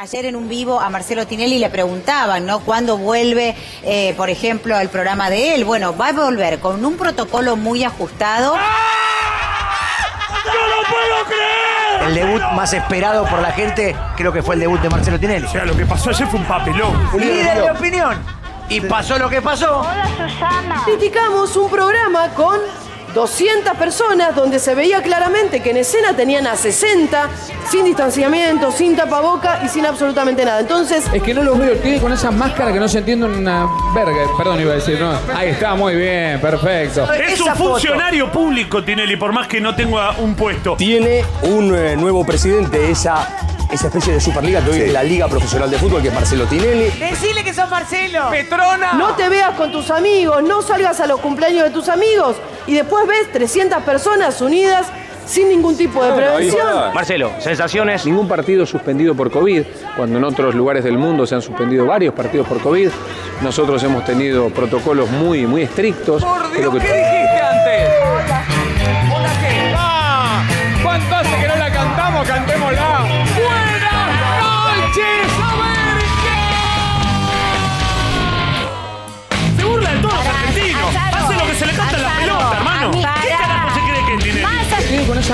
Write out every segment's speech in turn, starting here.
Ayer en un vivo a Marcelo Tinelli le preguntaban, ¿no? ¿Cuándo vuelve, eh, por ejemplo, el programa de él? Bueno, va a volver con un protocolo muy ajustado. ¡No lo puedo creer! El debut más esperado por la gente, creo que fue el debut de Marcelo Tinelli. O sea, lo que pasó ayer fue un papelón. Líder de opinión. Y pasó lo que pasó. Criticamos un programa con 200 personas donde se veía claramente que en escena tenían a 60 sin distanciamiento, sin tapaboca y sin absolutamente nada. Entonces, Es que no los veo, tiene con esa máscara que no se entiende una verga. Perdón, iba a decir, no. Ahí está, muy bien, perfecto. Es Esa un foto. funcionario público, Tinelli, por más que no tenga un puesto. tiene un eh, nuevo presidente, esa, esa especie de Superliga que hoy es la Liga Profesional de Fútbol, que es Marcelo Tinelli. Decirle que sos Marcelo. ¡Petrona! no te veas con tus amigos, no salgas a los cumpleaños de tus amigos y después ves 300 personas unidas sin ningún tipo de prevención. Marcelo, sensaciones. Ningún partido suspendido por COVID, cuando en otros lugares del mundo se han suspendido varios partidos por COVID. Nosotros hemos tenido protocolos muy, muy estrictos. Creo que- dijiste antes?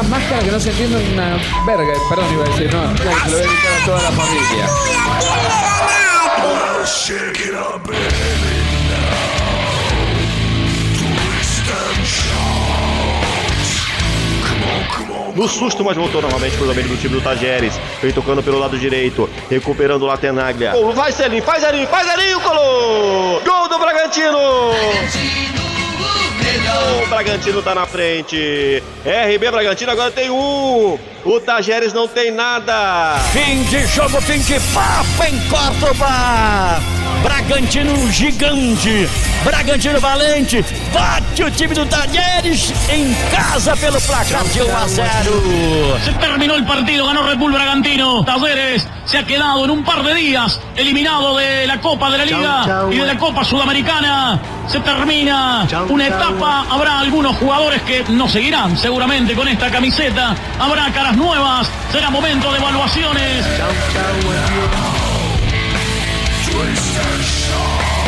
Máscara que no se entiende una verga. Perdón, iba a decir, no. Claro, Se lo voy a dedicar a toda la familia. No susto, mas voltou novamente pro domínio do time do Tajeres. Vem tocando pelo lado direito, recuperando o Latenaglia. Oh, vai Celinho, faz Celinho, faz Celinho, colou! Gol do Bragantino! O Bragantino tá na frente. RB Bragantino agora tem um. O Tajeres não tem nada. Fim de jogo, fim de papo em Córdoba. Bragantino gigante, Bragantino valente, bate o time do Talleres em casa pelo placar de 1 a 0. Se terminó el partido, ganó Red Bull Bragantino. Talleres se ha quedado en un par de días eliminado de la Copa de la Liga y de la Copa Sudamericana. Se termina una etapa. Habrá algunos jugadores que no seguirán seguramente con esta camiseta. Habrá caras nuevas. Será momento de evaluaciones.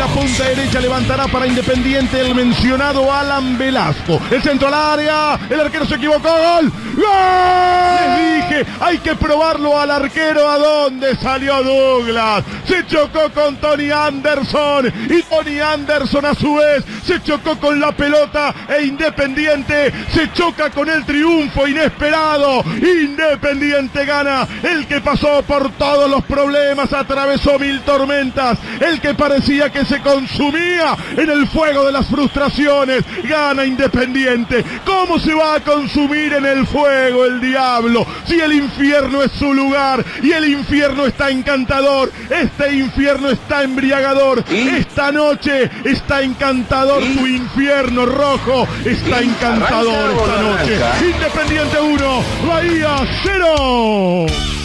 La punta derecha levantará para Independiente el mencionado Alan Velasco. El centro al área. El arquero se equivocó. ¡Gol! ¡Gol! Les dije, hay que probarlo al arquero. ¿A dónde salió Douglas? Se chocó con Tony Anderson. Y Tony Anderson a su vez se chocó con la pelota. E Independiente se choca con el triunfo inesperado. Independiente gana. El que pasó por todos los problemas, atravesó mil tormentas. El que parecía que se consumía en el fuego de las frustraciones. Gana Independiente. ¿Cómo se va a consumir en el fuego el diablo? Si el infierno es su lugar y el infierno está encantador. Este infierno está embriagador. Esta noche está encantador tu infierno rojo. Está encantador esta noche. Independiente 1, Bahía 0.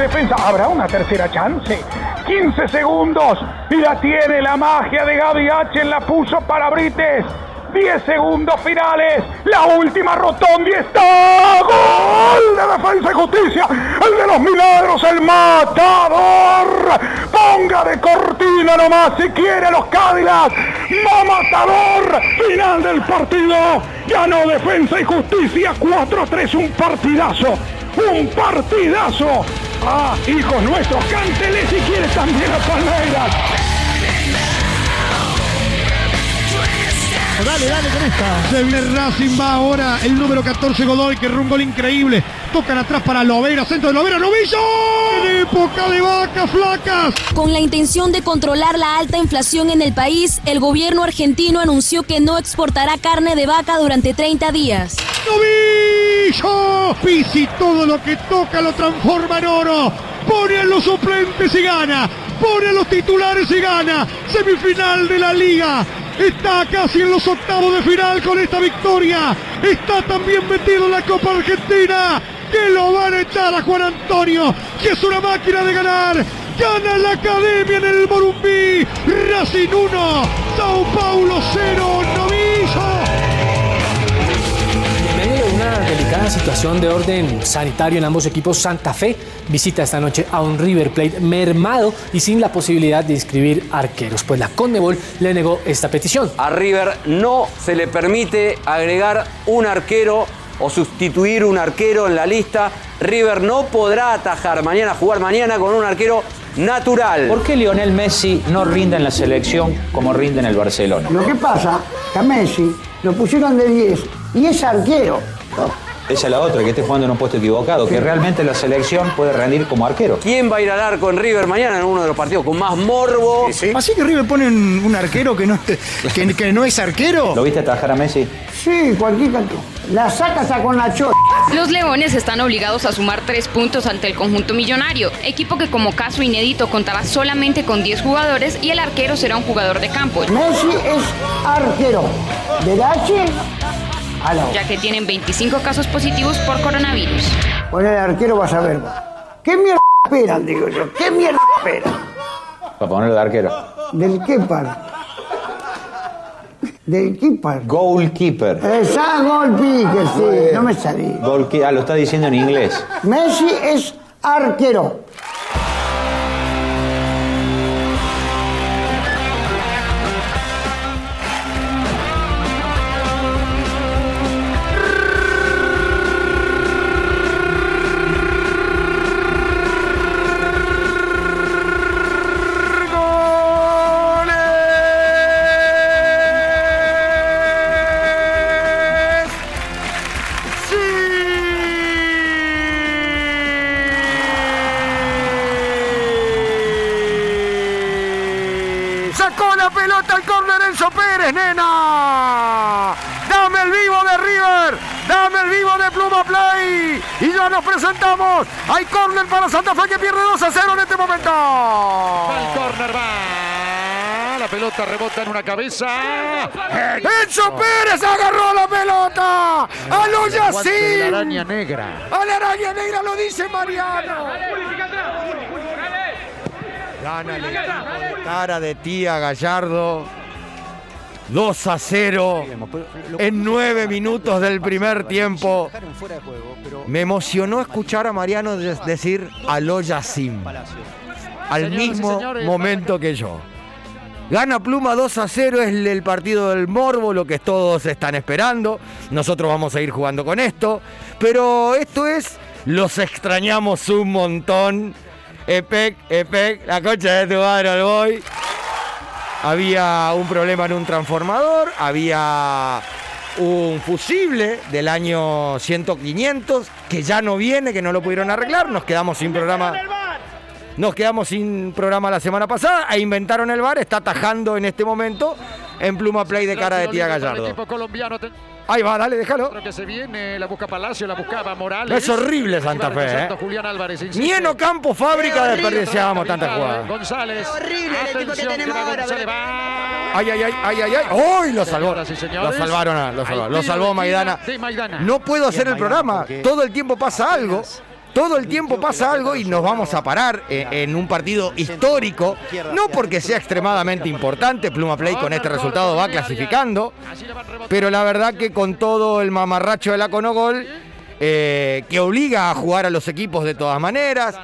Defensa, habrá una tercera chance. 15 segundos y la tiene la magia de Gaby H. La puso para Brites. 10 segundos finales. La última rotonda y está. Gol de defensa y justicia. El de los milagros, el matador. Ponga de cortina nomás si quiere los Cádilas. Va matador. Final del partido. Ganó defensa y justicia 4-3. Un partidazo. Un partidazo. Ah, hijos nuestros, cántele si quiere también a Palmeiras. Dale, dale con esta. Se viene Racing, va ahora el número 14 Godoy, que un gol increíble. Tocan atrás para Lovera, centro de Lovera, Novillo. En época de vacas flacas. Con la intención de controlar la alta inflación en el país, el gobierno argentino anunció que no exportará carne de vaca durante 30 días. Novillo. Pisi todo lo que toca lo transforma en oro. Pone a los suplentes y gana. Pone a los titulares y gana. Semifinal de la liga. Está casi en los octavos de final con esta victoria. Está también metido en la Copa Argentina. Que lo van a echar a Juan Antonio, que es una máquina de ganar. Gana la academia en el Morumbí. Racing 1, Sao Paulo 0, complicada situación de orden sanitario en ambos equipos. Santa Fe visita esta noche a un River Plate mermado y sin la posibilidad de inscribir arqueros, pues la Conmebol le negó esta petición. A River no se le permite agregar un arquero o sustituir un arquero en la lista. River no podrá atajar mañana, jugar mañana con un arquero natural. ¿Por qué Lionel Messi no rinde en la selección como rinde en el Barcelona? Lo que pasa que a Messi lo pusieron de 10 y es arquero. Esa es la otra, que esté jugando en un puesto equivocado, que realmente la selección puede rendir como arquero. ¿Quién va a ir al arco en River mañana en uno de los partidos con más morbo? Así que River pone un, un arquero que no, que, que no es arquero. ¿Lo viste atajar a Messi? Sí, cualquier canto. La saca hasta con la chota. Los Leones están obligados a sumar tres puntos ante el conjunto millonario, equipo que como caso inédito contará solamente con 10 jugadores y el arquero será un jugador de campo. Messi es arquero. De H a. Ya que tienen 25 casos positivos por coronavirus. Bueno, el arquero vas a ver. ¿Qué mierda esperan, digo yo? ¿Qué mierda esperan? Para ponerlo de arquero. ¿Del qué par? ¿Del qué par? Goalkeeper. Esa pique, sí. No me salí. Goalke- ah, lo está diciendo en inglés. Messi es arquero. Enzo Pérez, nena. Dame el vivo de River. Dame el vivo de Pluma Play. Y ya nos presentamos. Hay córner para Santa Fe que pierde 2 a 0 en este momento. El córner va. La pelota rebota en una cabeza. Enzo Pérez agarró la pelota. A lo El guante de Yacine. la araña negra. A la araña negra lo dice Mariano. Gana el equipo de cara de tía Gallardo. 2 a 0 en 9 minutos del primer tiempo. Me emocionó escuchar a Mariano de- decir Aló Yacim. Al mismo momento que yo. Gana Pluma 2 a 0, es el partido del Morbo, lo que todos están esperando. Nosotros vamos a ir jugando con esto. Pero esto es, los extrañamos un montón. Epec, Epec, la concha de tu madre, boy. Había un problema en un transformador, había un fusible del año 100-500 que ya no viene, que no lo pudieron arreglar. Nos quedamos sin programa. Nos quedamos sin programa la semana pasada e inventaron el bar. Está atajando en este momento en Pluma Play de cara de tía Gallardo. Ahí va, dale, déjalo. Creo que se viene, la busca Palacio, la buscaba Morales. Es horrible Santa Fe, ¿eh? Julián Álvarez, insiste. Ni en Ocampo Fábrica desperdiciábamos tanta jugada. González. horrible el equipo que tenemos ahora. Ay, ay, ay, ay, ay, ay. ¡Uy! Lo salvó. Lo salvaron, lo salvó, lo salvó Maidana. No puedo hacer el programa. Todo el tiempo pasa algo. Todo el tiempo pasa algo y nos vamos a parar eh, en un partido histórico. No porque sea extremadamente importante, Pluma Play con este resultado va clasificando. Pero la verdad que con todo el mamarracho de la Conogol, eh, que obliga a jugar a los equipos de todas maneras,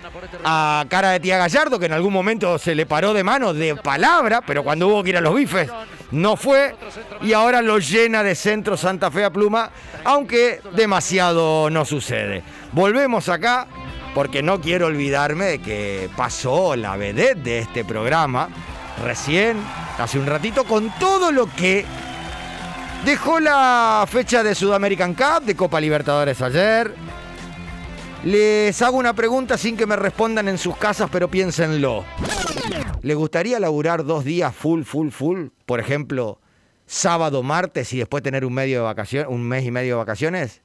a cara de tía Gallardo, que en algún momento se le paró de mano de palabra, pero cuando hubo que ir a los bifes no fue, y ahora lo llena de centro Santa Fe a Pluma, aunque demasiado no sucede. Volvemos acá, porque no quiero olvidarme de que pasó la vedette de este programa, recién, hace un ratito, con todo lo que Dejó la fecha de Sudamerican Cup, de Copa Libertadores ayer. Les hago una pregunta sin que me respondan en sus casas, pero piénsenlo. ¿Les gustaría laburar dos días full, full, full? Por ejemplo, sábado, martes y después tener un, medio de un mes y medio de vacaciones.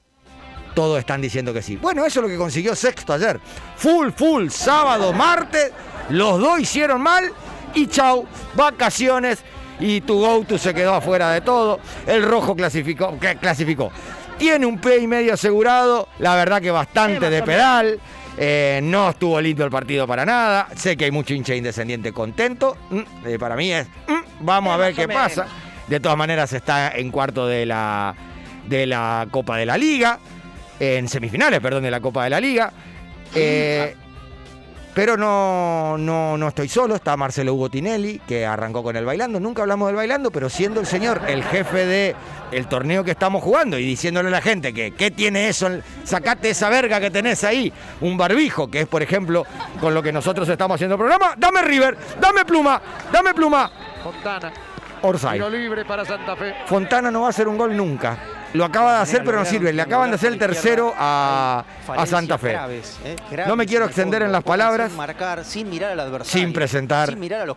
Todos están diciendo que sí. Bueno, eso es lo que consiguió Sexto ayer. Full, full, sábado, martes. Los dos hicieron mal y chau, vacaciones. Y tu go-to se quedó afuera de todo. El rojo clasificó. ¿qué clasificó? Tiene un P y medio asegurado. La verdad que bastante de pedal. Eh, no estuvo lindo el partido para nada. Sé que hay mucho hincha indescendiente contento. Mm, eh, para mí es. mm, vamos a ver qué pasa. De todas maneras está en cuarto de la, de la Copa de la Liga. En semifinales, perdón, de la Copa de la Liga. Eh, pero no, no, no estoy solo, está Marcelo Hugo Tinelli, que arrancó con el bailando. Nunca hablamos del bailando, pero siendo el señor el jefe de el torneo que estamos jugando y diciéndole a la gente que qué tiene eso, sacate esa verga que tenés ahí, un barbijo, que es por ejemplo con lo que nosotros estamos haciendo el programa, dame River, dame pluma, dame pluma. Fontana. Orsay. Libre para Santa Fe. Fontana no va a hacer un gol nunca. Lo acaba de hacer, pero no sirve. Le acaban de hacer el tercero a, a Santa Fe. No me quiero extender en las palabras. Marcar, sin mirar al adversario. Sin presentar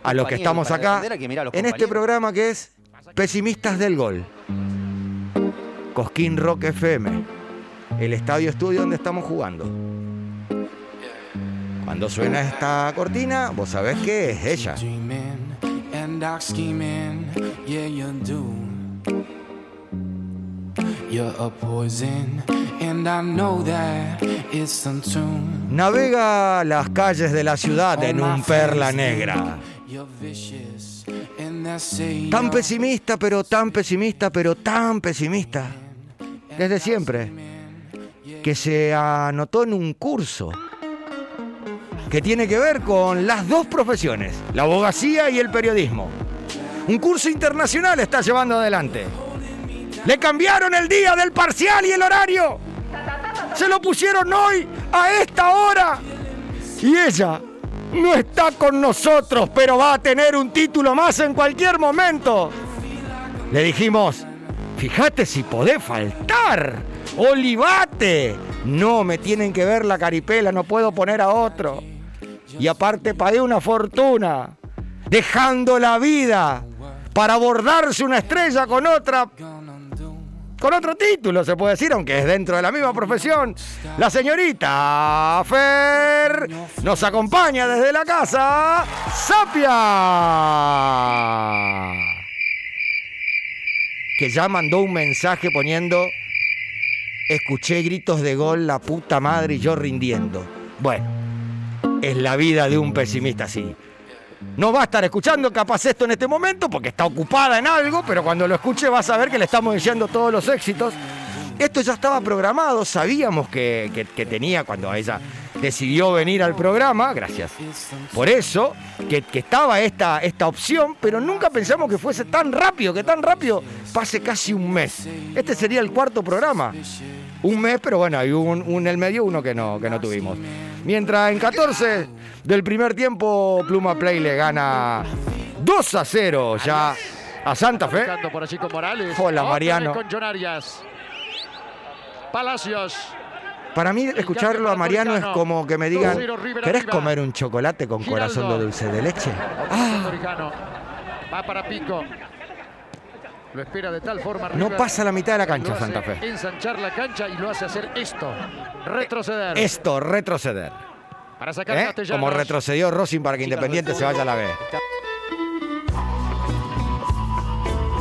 a los que estamos acá en este programa que es Pesimistas del Gol. Cosquín Rock FM. El estadio estudio donde estamos jugando. Cuando suena esta cortina, vos sabés que es ella. Navega las calles de la ciudad en un perla negra. You're vicious, and they say Tan you're pesimista, pero tan pesimista, pero tan pesimista. Desde siempre. Que se anotó en un curso que tiene que ver con las dos profesiones, la abogacía y el periodismo. Un curso internacional está llevando adelante. Le cambiaron el día del parcial y el horario. Se lo pusieron hoy a esta hora. Y ella no está con nosotros, pero va a tener un título más en cualquier momento. Le dijimos, fíjate si podés faltar. Olivate. No, me tienen que ver la caripela, no puedo poner a otro. Y aparte pagué una fortuna, dejando la vida para abordarse una estrella con otra con otro título, se puede decir, aunque es dentro de la misma profesión. La señorita Fer nos acompaña desde la casa, Sapia. Que ya mandó un mensaje poniendo, escuché gritos de gol, la puta madre y yo rindiendo. Bueno, es la vida de un pesimista así. No va a estar escuchando capaz esto en este momento porque está ocupada en algo, pero cuando lo escuche va a saber que le estamos diciendo todos los éxitos. Esto ya estaba programado, sabíamos que, que- tenía cuando ella decidió venir al programa, gracias. Por eso, que, que estaba esta, esta opción, pero nunca pensamos que fuese tan rápido, que tan rápido pase casi un mes. Este sería el cuarto programa. Un mes, pero bueno, hay un, un en el medio, uno que no, que no tuvimos. Mientras en 14 del primer tiempo, Pluma Play le gana 2 a 0 ya a Santa Fe. Buscando por allí con Morales. Hola, Mariano. Con. Palacios. Para mí, escucharlo a Mariano es como que me digan: ¿Querés comer un chocolate con corazón de dulce de leche? Ah. Va para Pico. Lo espera de tal forma. No pasa la mitad de la cancha, lo hace Santa Fe. Ensanchar la cancha y lo hace hacer esto. Retroceder. Esto, retroceder. Para sacar ¿Eh? Como retrocedió Racing para que Independiente se vaya a la B.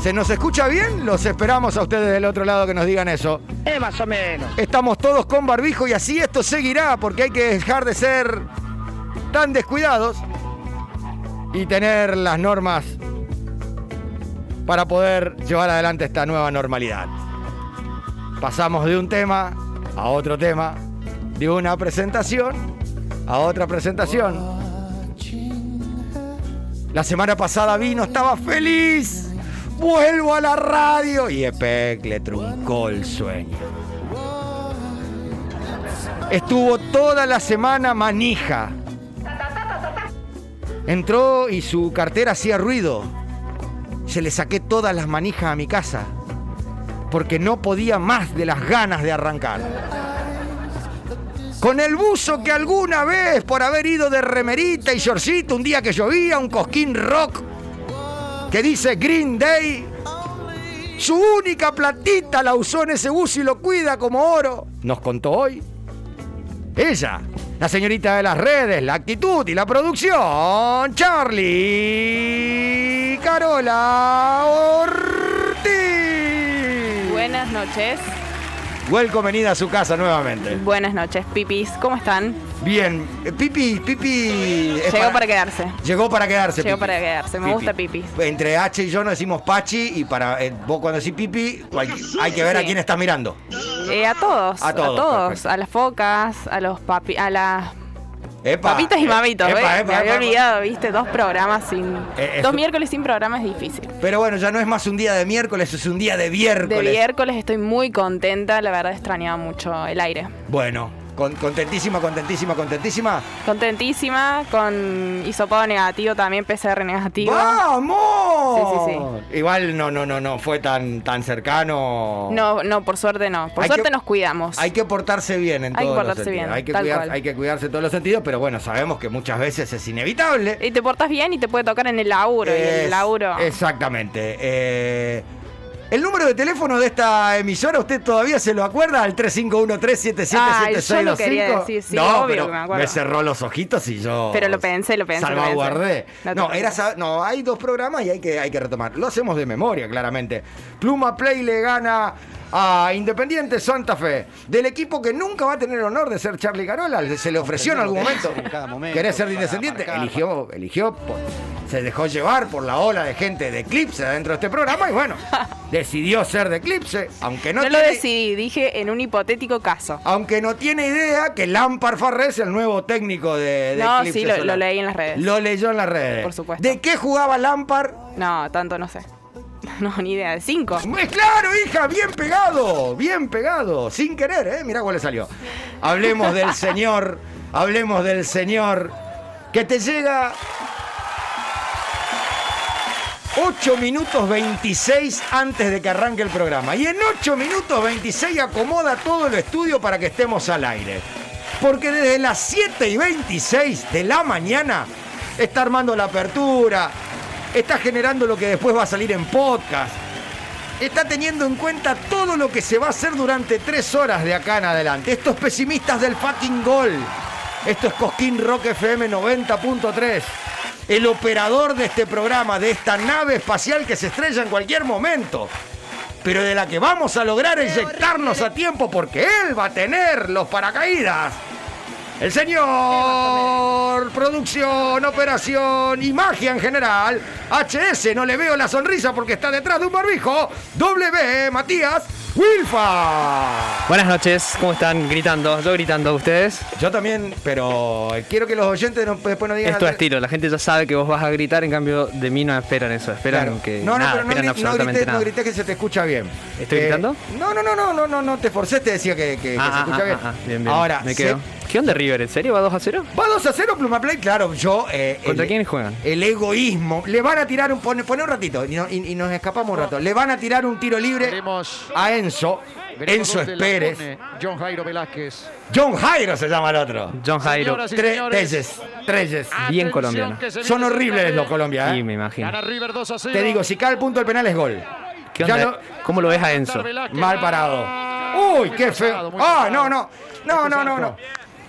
¿Se nos escucha bien? Los esperamos a ustedes del otro lado que nos digan eso. Eh, más o menos. Estamos todos con barbijo y así esto seguirá porque hay que dejar de ser tan descuidados y tener las normas para poder llevar adelante esta nueva normalidad. Pasamos de un tema a otro tema, de una presentación a otra presentación. La semana pasada vino, estaba feliz. Vuelvo a la radio y Epec le truncó el sueño. Estuvo toda la semana manija. Entró y su cartera hacía ruido. Se le saqué todas las manijas a mi casa porque no podía más de las ganas de arrancar. Con el buzo que alguna vez, por haber ido de remerita y shortcito un día que llovía, un cosquín rock que dice Green Day, su única platita la usó en ese buzo y lo cuida como oro, nos contó hoy. Ella, la señorita de las redes, la actitud y la producción, Charlie Carola Ortiz. Buenas noches. Welcome, venida a su casa nuevamente. Buenas noches, pipis. ¿Cómo están? Bien, eh, Pipi, Pipi. Llegó para quedarse. Llegó para quedarse. Llegó Pipi. para quedarse. Me Pipi. gusta pipis. Entre H y yo nos decimos Pachi y para eh, vos cuando decís Pipi, cual- hay que ver a quién estás mirando. Eh, a todos. A todos. A las focas, a los papi, a las Epa, papitas y eh, mamitos. epa, Me había epa, olvidado, viste, dos programas sin. Eh, dos miércoles sin programa es difícil. Pero bueno, ya no es más un día de miércoles, es un día de De miércoles. miércoles estoy muy contenta, la verdad extrañaba mucho el aire. Bueno, con- contentísima, contentísima, contentísima. Contentísima, con hisopado negativo también, PCR negativo. ¡Vamos! Sí, sí, sí. Igual no, no, no, no fue tan, tan cercano. No, no, por suerte no. Por Hay suerte que- nos cuidamos. Hay que portarse bien en Hay que todos los portarse sentidos. bien, hay, que cuidar- hay que cuidarse en todos los sentidos, pero bueno, sabemos que muchas veces es inevitable. Y te portas bien y te puede tocar en el laburo. y Es- el laburo. Exactamente. Eh, el número de teléfono de esta emisora, ¿usted todavía se lo acuerda? Al 3513777625. Ay, yo lo quería decir, sí, no, obvio pero que me acuerdo. cerró los ojitos y yo. Pero lo pensé, lo pensé. lo pensé. Salvaguardé. No No, era, no, hay dos programas y hay que, hay que retomar. Lo hacemos de memoria, claramente. Pluma Play le gana a Independiente Santa Fe. Del equipo que nunca va a tener el honor de ser Charlie Carola. Se le ofreció en algún momento. ¿Querés ser indescendiente? Eligió, eligió, por- se dejó llevar por la ola de gente de Eclipse dentro de este programa y bueno, decidió ser de Eclipse, aunque no, No, lo decidí, dije en un hipotético caso. aunque no tiene idea que Lampard Farré es el nuevo técnico de, de No, Eclipse sí, lo, lo leí en las redes. Lo leyó en las redes. Por supuesto. ¿De qué jugaba Lampard? No, tanto no sé. No, ni idea. De cinco. Pues claro, hija, bien pegado, bien pegado, sin querer, ¿eh? Mirá cuál le salió. Hablemos del señor, hablemos del señor que te llega 8 minutos 26 antes de que arranque el programa. Y en 8 minutos 26 acomoda todo el estudio para que estemos al aire. Porque desde las 7 y 26 de la mañana está armando la apertura, está generando lo que después va a salir en podcast, está teniendo en cuenta todo lo que se va a hacer durante 3 horas de acá en adelante. Estos pesimistas del fucking gol. Esto es Cosquín Rock FM 90.3. El operador de este programa, de esta nave espacial que se estrella en cualquier momento pero de la que vamos a lograr eyectarnos a tiempo porque él va a tener los paracaídas. El señor producción, operación y magia en general. HS, no le veo la sonrisa porque está detrás de un barbijo. W, Matías Wilfa. Buenas noches, ¿cómo están? Gritando, yo gritando, ¿ustedes? Yo también, pero quiero que los oyentes no- después no digan... Es tu estilo, la gente ya sabe que vos vas a gritar, en cambio de mí no esperan eso, esperan Claro. que No, no, nada, pero no, esperan no absolutamente grité, no nada. grité que se te escucha bien. ¿Estoy Eh, gritando? No, no, no, no, no, no, no te forcé, te decía que, que- que Ah, se ah, escucha ah, bien. ah, bien, bien. Ahora, me se- quedo. ¿Qué onda River? ¿En serio va 2 a 0? Va 2 a 0 Pluma Play, claro, yo... eh, ¿Contra el- quiénes juegan? El egoísmo. Le van a tirar un... Pone, pone un ratito y, no- y- y nos escapamos un rato. Le van a tirar un tiro libre a Enzo. Veremos Enzo Pérez. pone John Jairo Velázquez. John Jairo se llama el otro. John Jairo. Treyes. Treyes. Bien colombiano. Son horribles los Fe. Colombia, Sí, ¿eh? me imagino. Gana River 2 a 0. Te digo, si cae el punto del penal es gol. ¿Cómo lo ves a Enzo? Mal parado. Uy, qué feo. Ah, no, no. No, no, no, no.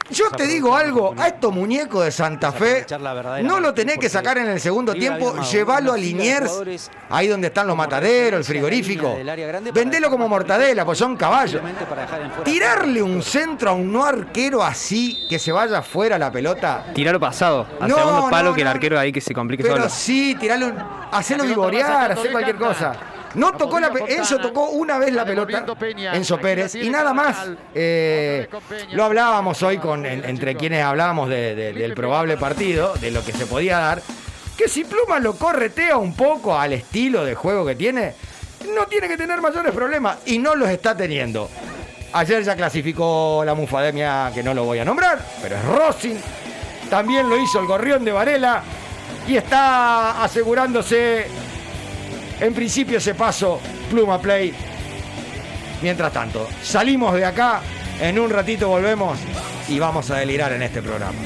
Yo te digo algo, a estos muñecos de Santa Fe no lo tenés que sacar en el segundo tiempo, llevarlo a Liniers, ahí donde están los mataderos, el frigorífico. Vendelo como mortadela, pues son caballos. Tirarle un centro a un no arquero así, que se vaya fuera la pelota. Tiralo pasado, al No, segundo palo no, que el arquero ahí que se complique Pero solo. sí, tirarle un. Hacerlo vivorear, hacer cualquier cosa. No tocó la Enzo tocó una vez la pelota, Enzo Pérez, y nada más. Eh, lo hablábamos hoy con en- entre quienes hablábamos de- de- del probable partido, de lo que se podía dar. Que si Pluma lo corretea un poco al estilo de juego que tiene, no tiene que tener mayores problemas y no los está teniendo. Ayer ya clasificó la Mufademia, que no lo voy a nombrar, pero es Rossin. También lo hizo el Gorrión de Varela y está asegurándose en principio ese paso Pluma Play. Mientras tanto, salimos de acá, en un ratito volvemos y vamos a delirar en este programa.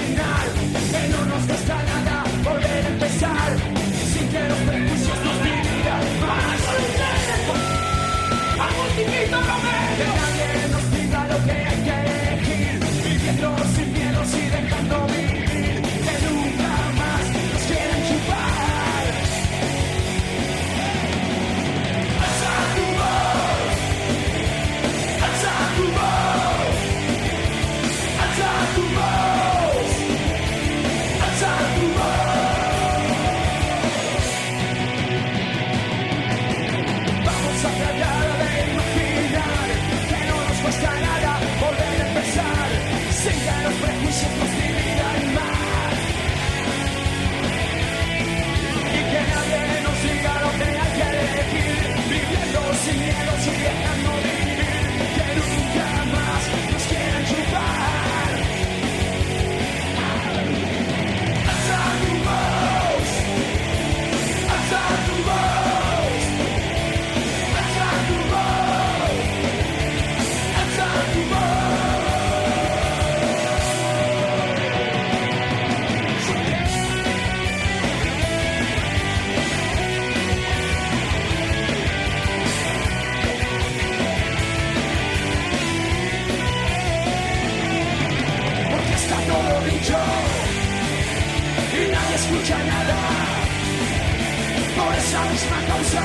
Esa misma causa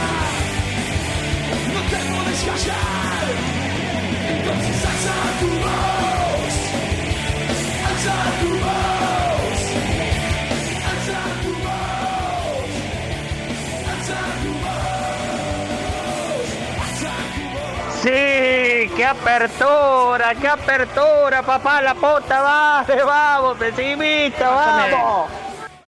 no te puedes callar. Entonces alza tu voz, alza tu voz, alza tu voz, alza tu voz, alza tu voz. Sí, qué apertura, qué apertura, papá, la puta, vale, vamos, pesimista, vamos.